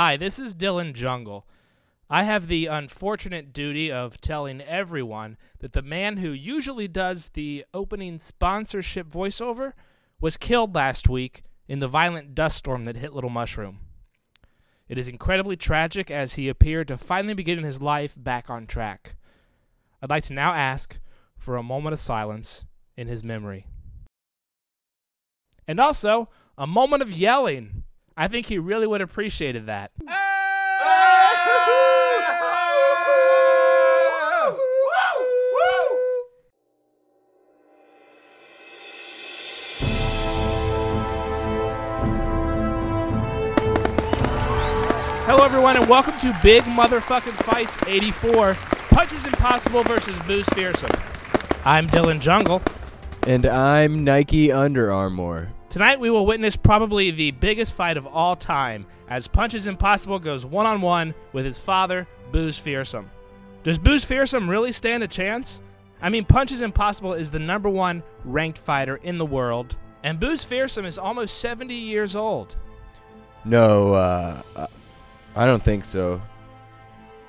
Hi, this is Dylan Jungle. I have the unfortunate duty of telling everyone that the man who usually does the opening sponsorship voiceover was killed last week in the violent dust storm that hit Little Mushroom. It is incredibly tragic as he appeared to finally be getting his life back on track. I'd like to now ask for a moment of silence in his memory. And also, a moment of yelling. I think he really would have appreciated that. Hello, everyone, and welcome to Big Motherfucking Fights 84 Punches Impossible versus Booze Fearsome. I'm Dylan Jungle. And I'm Nike Under Armour. Tonight, we will witness probably the biggest fight of all time as Punches Impossible goes one on one with his father, Booze Fearsome. Does Booze Fearsome really stand a chance? I mean, Punches Impossible is the number one ranked fighter in the world, and Booze Fearsome is almost 70 years old. No, uh, I don't think so.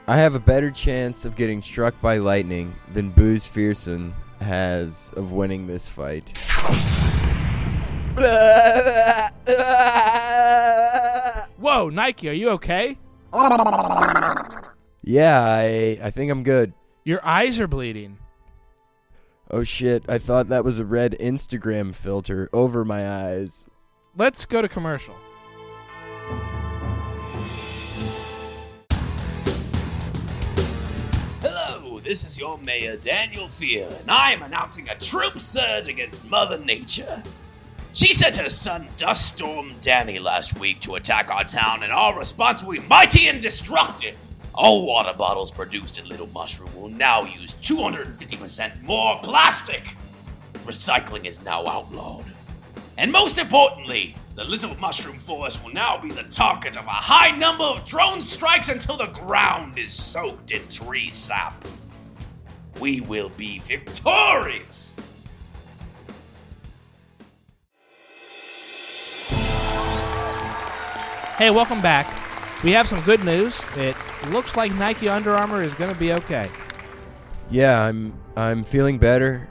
I have a better chance of getting struck by lightning than Booze Fearsome has of winning this fight. Whoa, Nike, are you okay? Yeah, I I think I'm good. Your eyes are bleeding. Oh shit, I thought that was a red Instagram filter over my eyes. Let's go to commercial. Hello, this is your mayor, Daniel Fear, and I am announcing a troop surge against Mother Nature. She sent her son Duststorm Danny last week to attack our town, and our response will be mighty and destructive. All water bottles produced in Little Mushroom will now use 250% more plastic. Recycling is now outlawed. And most importantly, the Little Mushroom Forest will now be the target of a high number of drone strikes until the ground is soaked in tree sap. We will be victorious! Hey, welcome back. We have some good news. It looks like Nike Under Armour is going to be okay. Yeah, I'm I'm feeling better.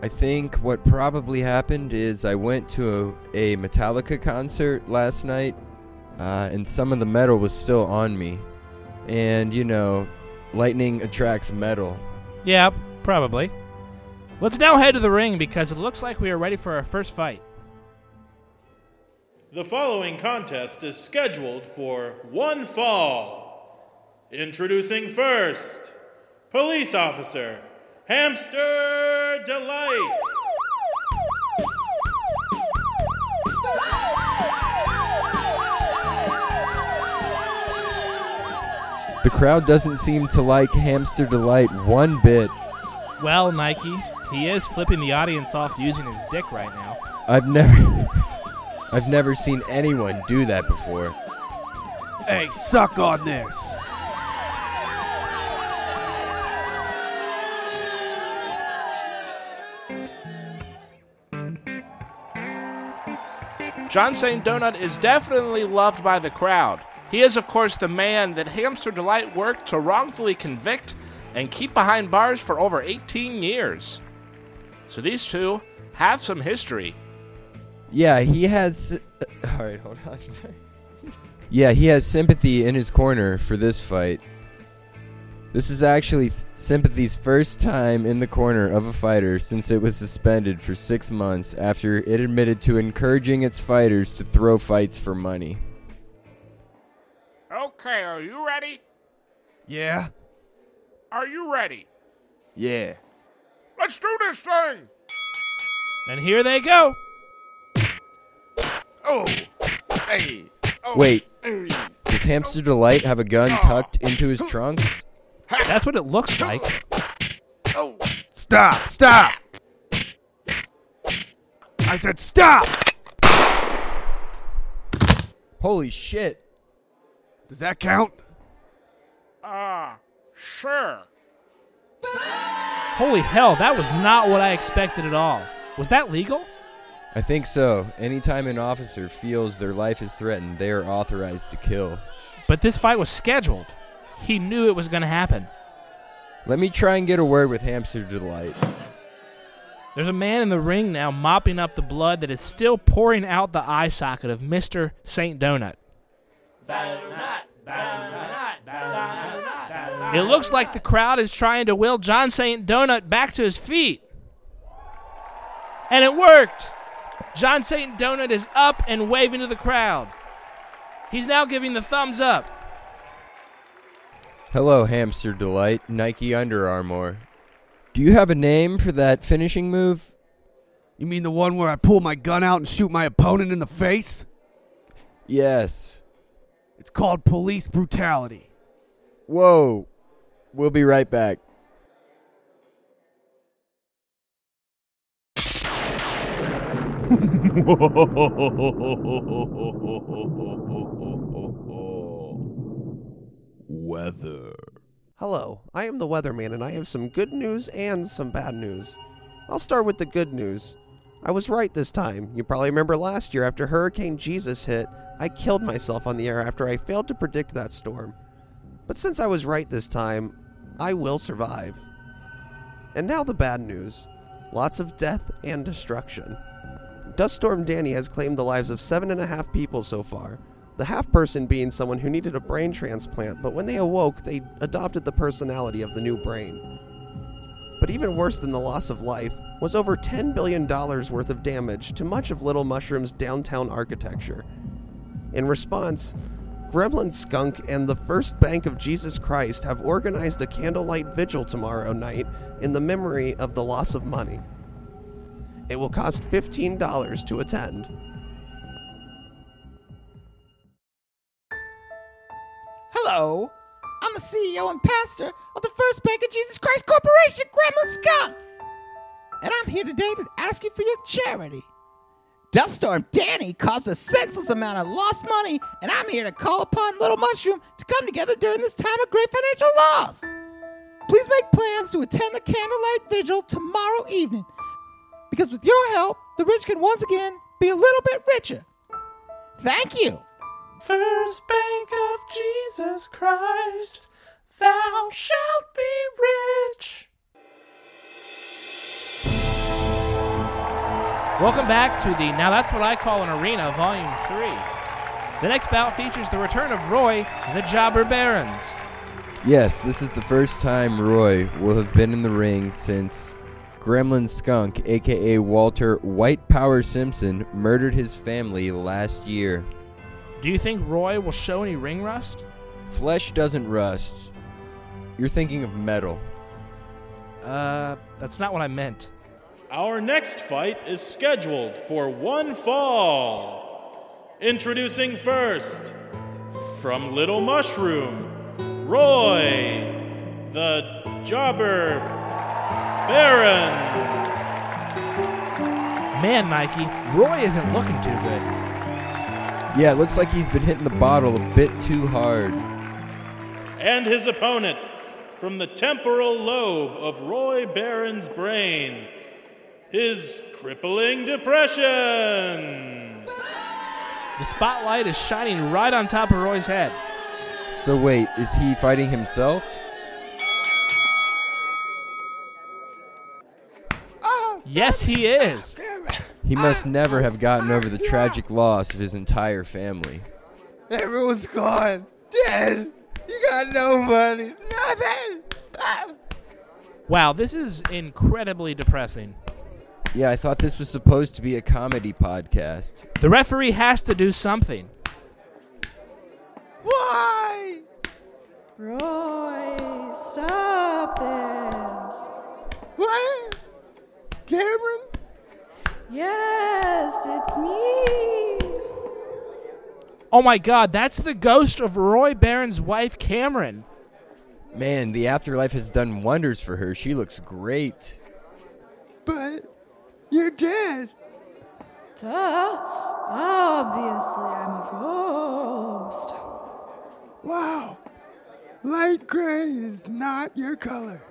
I think what probably happened is I went to a, a Metallica concert last night, uh, and some of the metal was still on me. And you know, lightning attracts metal. Yeah, probably. Let's now head to the ring because it looks like we are ready for our first fight. The following contest is scheduled for one fall. Introducing first, Police Officer Hamster Delight. The crowd doesn't seem to like Hamster Delight one bit. Well, Nike, he is flipping the audience off using his dick right now. I've never I've never seen anyone do that before. Hey, suck on this. John St. Donut is definitely loved by the crowd. He is, of course, the man that Hamster Delight worked to wrongfully convict and keep behind bars for over 18 years. So these two have some history. Yeah, he has. All right, hold on. yeah, he has sympathy in his corner for this fight. This is actually th- Sympathy's first time in the corner of a fighter since it was suspended for six months after it admitted to encouraging its fighters to throw fights for money. Okay, are you ready? Yeah? Are you ready? Yeah. Let's do this thing! And here they go. Oh. Hey. Oh. Wait, does Hamster Delight have a gun tucked into his trunk? That's what it looks like. Oh. Stop. Stop. I said stop. Holy shit! Does that count? Ah, uh, sure. Holy hell, that was not what I expected at all. Was that legal? I think so. Anytime an officer feels their life is threatened, they are authorized to kill. But this fight was scheduled. He knew it was going to happen. Let me try and get a word with Hamster Delight. There's a man in the ring now mopping up the blood that is still pouring out the eye socket of Mr. Saint Donut. It looks like the crowd is trying to will John Saint Donut back to his feet. And it worked. John Saint Donut is up and waving to the crowd. He's now giving the thumbs up. Hello, Hamster Delight, Nike Under Armour. Do you have a name for that finishing move? You mean the one where I pull my gun out and shoot my opponent in the face? Yes. It's called police brutality. Whoa. We'll be right back. Weather. Hello, I am the weatherman and I have some good news and some bad news. I'll start with the good news. I was right this time. You probably remember last year after Hurricane Jesus hit, I killed myself on the air after I failed to predict that storm. But since I was right this time, I will survive. And now the bad news lots of death and destruction. Dust Storm Danny has claimed the lives of seven and a half people so far, the half person being someone who needed a brain transplant, but when they awoke, they adopted the personality of the new brain. But even worse than the loss of life was over $10 billion worth of damage to much of Little Mushroom's downtown architecture. In response, Gremlin Skunk and the First Bank of Jesus Christ have organized a candlelight vigil tomorrow night in the memory of the loss of money. It will cost $15 to attend. Hello, I'm the CEO and pastor of the First Bank of Jesus Christ Corporation, Gremlin Skunk. And I'm here today to ask you for your charity. Dust Storm Danny caused a senseless amount of lost money, and I'm here to call upon Little Mushroom to come together during this time of great financial loss. Please make plans to attend the candlelight vigil tomorrow evening, because with your help, the rich can once again be a little bit richer. Thank you. First Bank of Jesus Christ, thou shalt be rich. Welcome back to the Now That's What I Call an Arena, Volume 3. The next bout features the return of Roy, the Jobber Barons. Yes, this is the first time Roy will have been in the ring since Gremlin Skunk, aka Walter White Power Simpson, murdered his family last year. Do you think Roy will show any ring rust? Flesh doesn't rust. You're thinking of metal. Uh, that's not what I meant. Our next fight is scheduled for one fall. Introducing first, from Little Mushroom, Roy, the Jobber Barons. Man, Nike, Roy isn't looking too good. Yeah, it looks like he's been hitting the bottle a bit too hard. And his opponent, from the temporal lobe of Roy Barron's brain, his crippling depression. The spotlight is shining right on top of Roy's head. So wait, is he fighting himself? Yes, he is. He must never have gotten over the tragic loss of his entire family. Everyone's gone. Dead. You got no money. Nothing. Ah. Wow, this is incredibly depressing. Yeah, I thought this was supposed to be a comedy podcast. The referee has to do something. Why? Roy, stop this. What? Cameron? Yes, it's me. Oh my god, that's the ghost of Roy Barron's wife, Cameron. Man, the afterlife has done wonders for her. She looks great. But you're dead. Duh. Obviously, I'm a ghost. Wow. Light gray is not your color.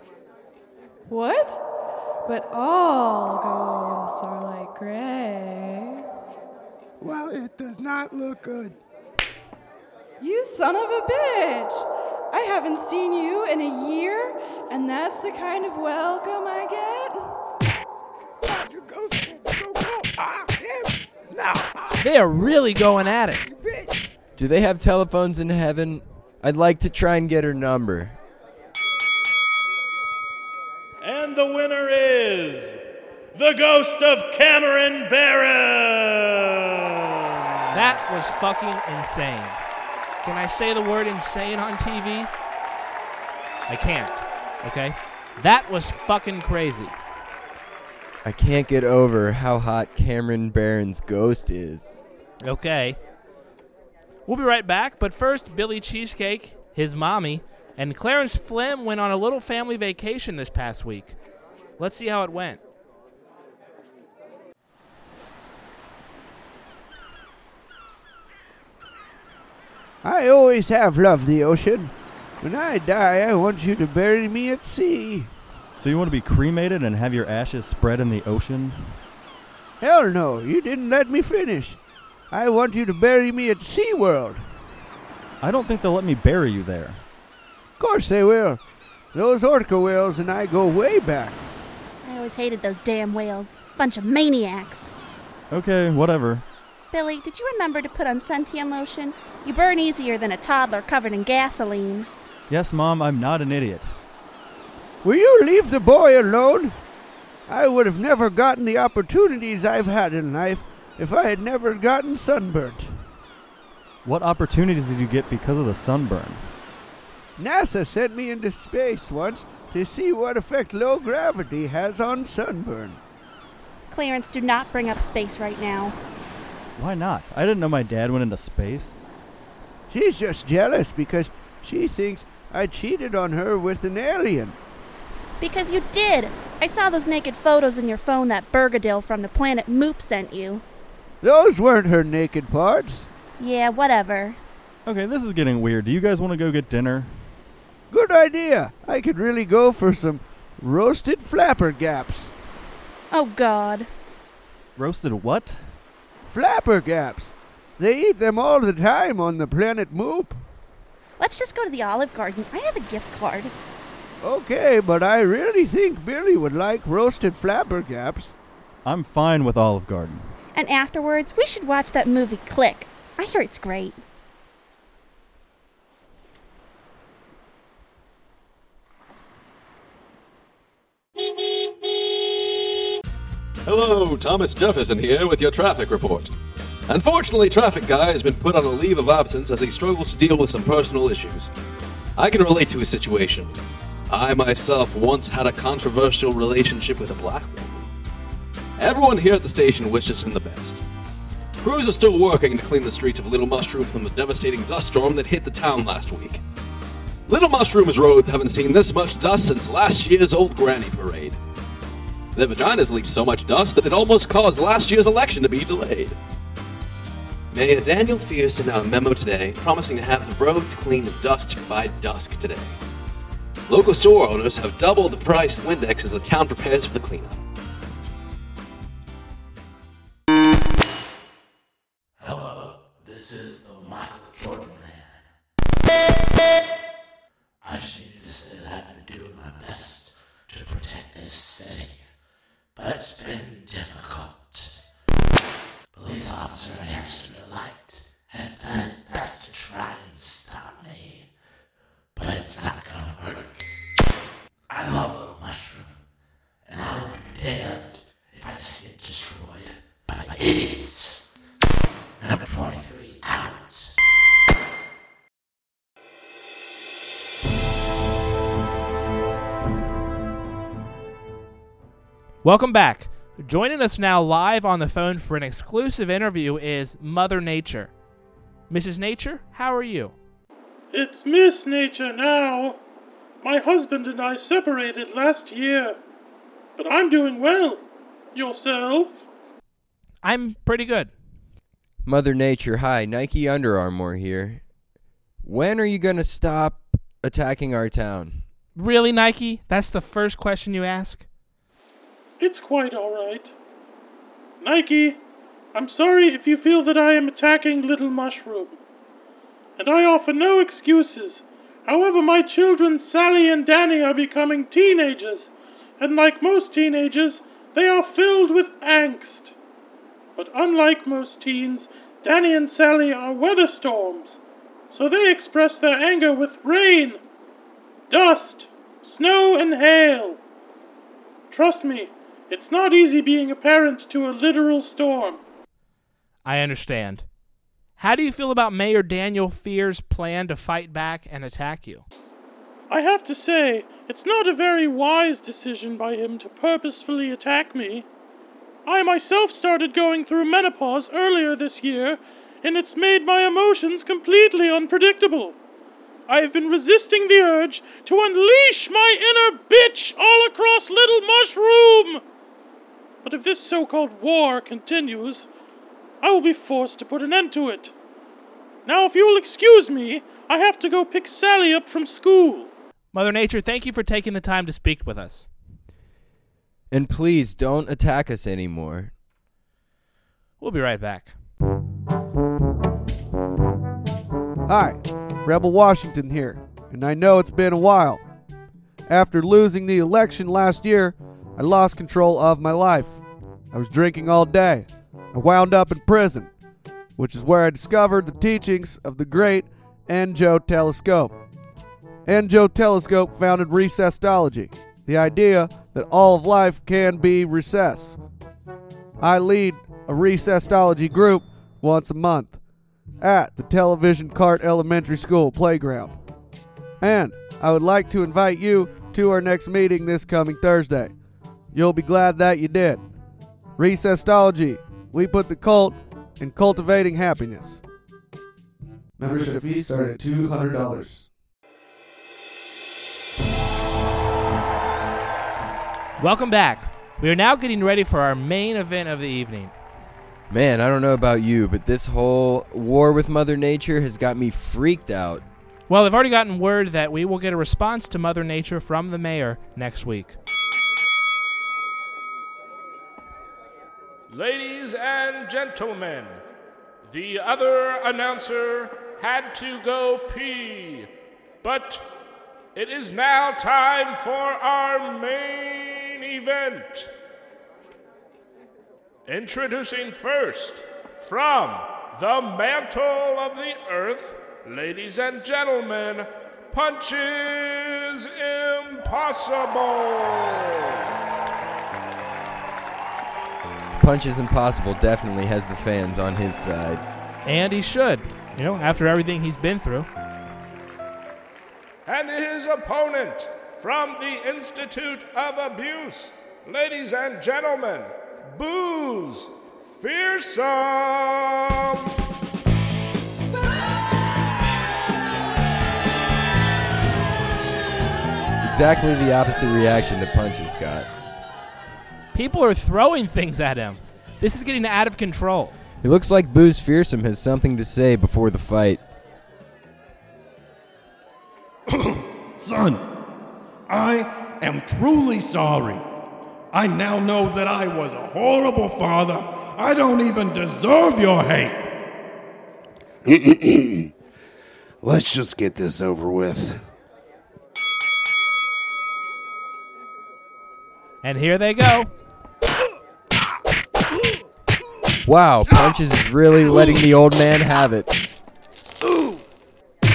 What? But all ghosts are like gray. Well, it does not look good. You son of a bitch! I haven't seen you in a year, and that's the kind of welcome I get? You. Ah. No. They are really going at it. Do they have telephones in heaven? I'd like to try and get her number. The ghost of Cameron Barron. That was fucking insane. Can I say the word insane on TV? I can't. Okay? That was fucking crazy. I can't get over how hot Cameron Barron's ghost is. Okay. We'll be right back, but first, Billy Cheesecake, his mommy, and Clarence Flynn went on a little family vacation this past week. Let's see how it went. I always have loved the ocean. When I die, I want you to bury me at sea. So you want to be cremated and have your ashes spread in the ocean? Hell no, you didn't let me finish. I want you to bury me at SeaWorld. I don't think they'll let me bury you there. Of course they will. Those orca whales and I go way back. I always hated those damn whales. Bunch of maniacs. Okay, whatever. Billy, did you remember to put on suntan lotion? You burn easier than a toddler covered in gasoline. Yes, Mom, I'm not an idiot. Will you leave the boy alone? I would have never gotten the opportunities I've had in life if I had never gotten sunburnt. What opportunities did you get because of the sunburn? NASA sent me into space once to see what effect low gravity has on sunburn. Clarence, do not bring up space right now. Why not? I didn't know my dad went into space. She's just jealous because she thinks I cheated on her with an alien. Because you did. I saw those naked photos in your phone that Bergadil from the planet Moop sent you. Those weren't her naked parts. Yeah, whatever. Okay, this is getting weird. Do you guys want to go get dinner? Good idea. I could really go for some roasted flapper gaps. Oh, God. Roasted what? Flapper gaps. They eat them all the time on the planet Moop. Let's just go to the Olive Garden. I have a gift card. Okay, but I really think Billy would like roasted flapper gaps. I'm fine with Olive Garden. And afterwards, we should watch that movie Click. I hear it's great. Hello, Thomas Jefferson here with your traffic report. Unfortunately, Traffic Guy has been put on a leave of absence as he struggles to deal with some personal issues. I can relate to his situation. I myself once had a controversial relationship with a black woman. Everyone here at the station wishes him the best. Crews are still working to clean the streets of Little Mushroom from the devastating dust storm that hit the town last week. Little Mushroom's roads haven't seen this much dust since last year's Old Granny Parade. Their vaginas leaked so much dust that it almost caused last year's election to be delayed. Mayor Daniel Fierce sent out a memo today promising to have the roads cleaned of dust by dusk today. Local store owners have doubled the price of Windex as the town prepares for the cleanup. Hello, this is the Michael Jordan Welcome back. Joining us now live on the phone for an exclusive interview is Mother Nature. Mrs. Nature, how are you? It's Miss Nature now. My husband and I separated last year. But I'm doing well. Yourself? I'm pretty good. Mother Nature, hi. Nike Under Armour here. When are you going to stop attacking our town? Really, Nike? That's the first question you ask? It's quite alright. Nike, I'm sorry if you feel that I am attacking Little Mushroom. and I offer no excuses. However, my children Sally and Danny are becoming teenagers, and like most teenagers, they are filled with angst. But unlike most teens, Danny and Sally are weather storms, so they express their anger with rain, dust, snow, and hail. Trust me, it's not easy being a parent to a literal storm. I understand. How do you feel about Mayor Daniel Fear's plan to fight back and attack you? I have to say, it's not a very wise decision by him to purposefully attack me. I myself started going through menopause earlier this year, and it's made my emotions completely unpredictable. I have been resisting the urge to unleash my inner bitch all across Little Mushroom! But if this so called war continues, I will be forced to put an end to it. Now, if you will excuse me, I have to go pick Sally up from school. Mother Nature, thank you for taking the time to speak with us. And please don't attack us anymore. We'll be right back. Hi, Rebel Washington here, and I know it's been a while. After losing the election last year, I lost control of my life. I was drinking all day. I wound up in prison, which is where I discovered the teachings of the great Enjo Telescope. Enjo Telescope founded recessology, the idea that all of life can be recess. I lead a recessology group once a month at the Television Cart Elementary School playground. And I would like to invite you to our next meeting this coming Thursday. You'll be glad that you did. Recessology, we put the cult in cultivating happiness. Membership fees start at $200. Welcome back. We are now getting ready for our main event of the evening. Man, I don't know about you, but this whole war with Mother Nature has got me freaked out. Well, I've already gotten word that we will get a response to Mother Nature from the mayor next week. Ladies and gentlemen, the other announcer had to go pee, but it is now time for our main event. Introducing first, from the mantle of the earth, ladies and gentlemen, Punches Impossible. Punches Impossible definitely has the fans on his side. And he should, you know, after everything he's been through. And his opponent, from the Institute of Abuse, ladies and gentlemen, Booze Fearsome. Exactly the opposite reaction that Punch has got. People are throwing things at him. This is getting out of control. It looks like Booze Fearsome has something to say before the fight. Son, I am truly sorry. I now know that I was a horrible father. I don't even deserve your hate. Let's just get this over with. And here they go. Wow, Punches is really letting the old man have it.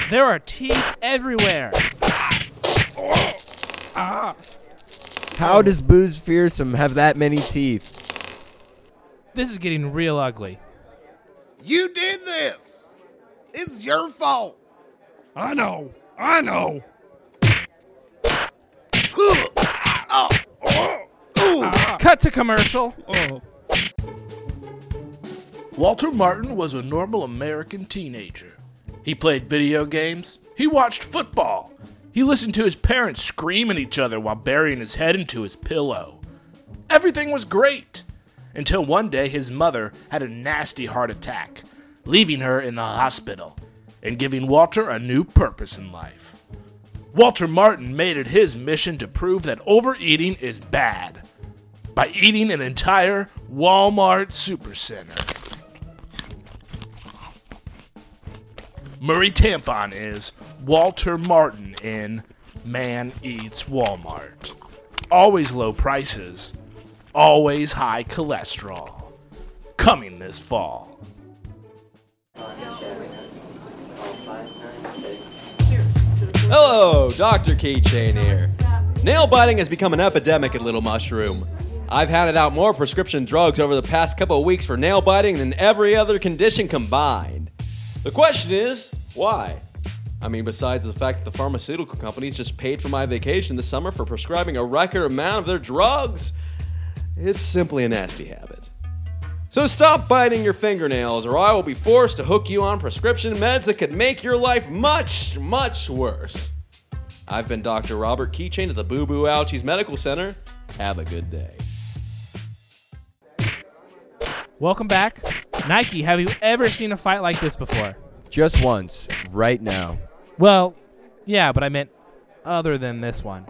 There are teeth everywhere. How does Booze Fearsome have that many teeth? This is getting real ugly. You did this. It's your fault. I know. I know. Oh. Ah. Ah. Cut to commercial. Oh. Walter Martin was a normal American teenager. He played video games. He watched football. He listened to his parents scream at each other while burying his head into his pillow. Everything was great until one day his mother had a nasty heart attack, leaving her in the hospital and giving Walter a new purpose in life. Walter Martin made it his mission to prove that overeating is bad by eating an entire Walmart supercenter. Murray Tampon is Walter Martin in Man Eats Walmart. Always low prices, always high cholesterol. Coming this fall. Hello, Dr. Keychain here. Nail biting has become an epidemic at Little Mushroom. I've handed out more prescription drugs over the past couple of weeks for nail biting than every other condition combined. The question is, why? I mean, besides the fact that the pharmaceutical companies just paid for my vacation this summer for prescribing a record amount of their drugs, it's simply a nasty habit. So stop biting your fingernails, or I will be forced to hook you on prescription meds that could make your life much, much worse. I've been Dr. Robert Keychain at the Boo Boo Ouchies Medical Center. Have a good day. Welcome back. Nike, have you ever seen a fight like this before? Just once, right now. Well, yeah, but I meant other than this one.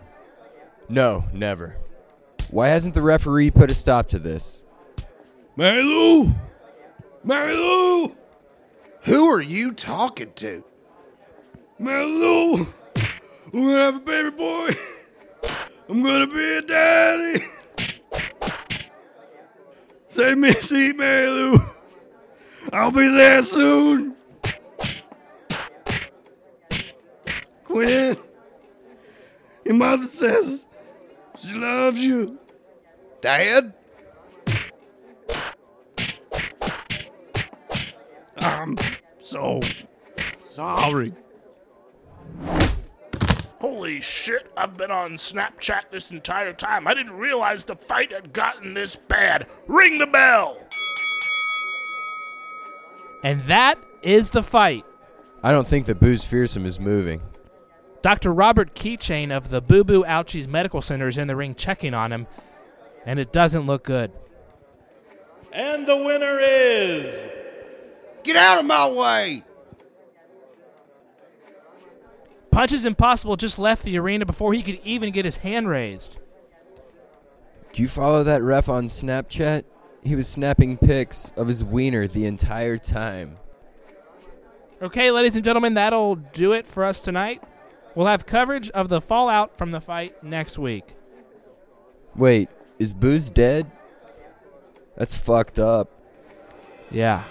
No, never. Why hasn't the referee put a stop to this? Mary Lou! Mary Lou! Who are you talking to? Mary Lou! We're gonna have a baby boy! I'm gonna be a daddy! Save me a seat, Mary Lou! I'll be there soon! Quinn! Your mother says she loves you. Dad? I'm so sorry. Holy shit, I've been on Snapchat this entire time. I didn't realize the fight had gotten this bad. Ring the bell! And that is the fight. I don't think that Booze Fearsome is moving. Dr. Robert Keychain of the Boo Boo Ouchies Medical Center is in the ring checking on him, and it doesn't look good. And the winner is. Get out of my way! Punches Impossible just left the arena before he could even get his hand raised. Do you follow that ref on Snapchat? He was snapping pics of his wiener the entire time. Okay, ladies and gentlemen, that'll do it for us tonight. We'll have coverage of the fallout from the fight next week. Wait, is Booze dead? That's fucked up. Yeah.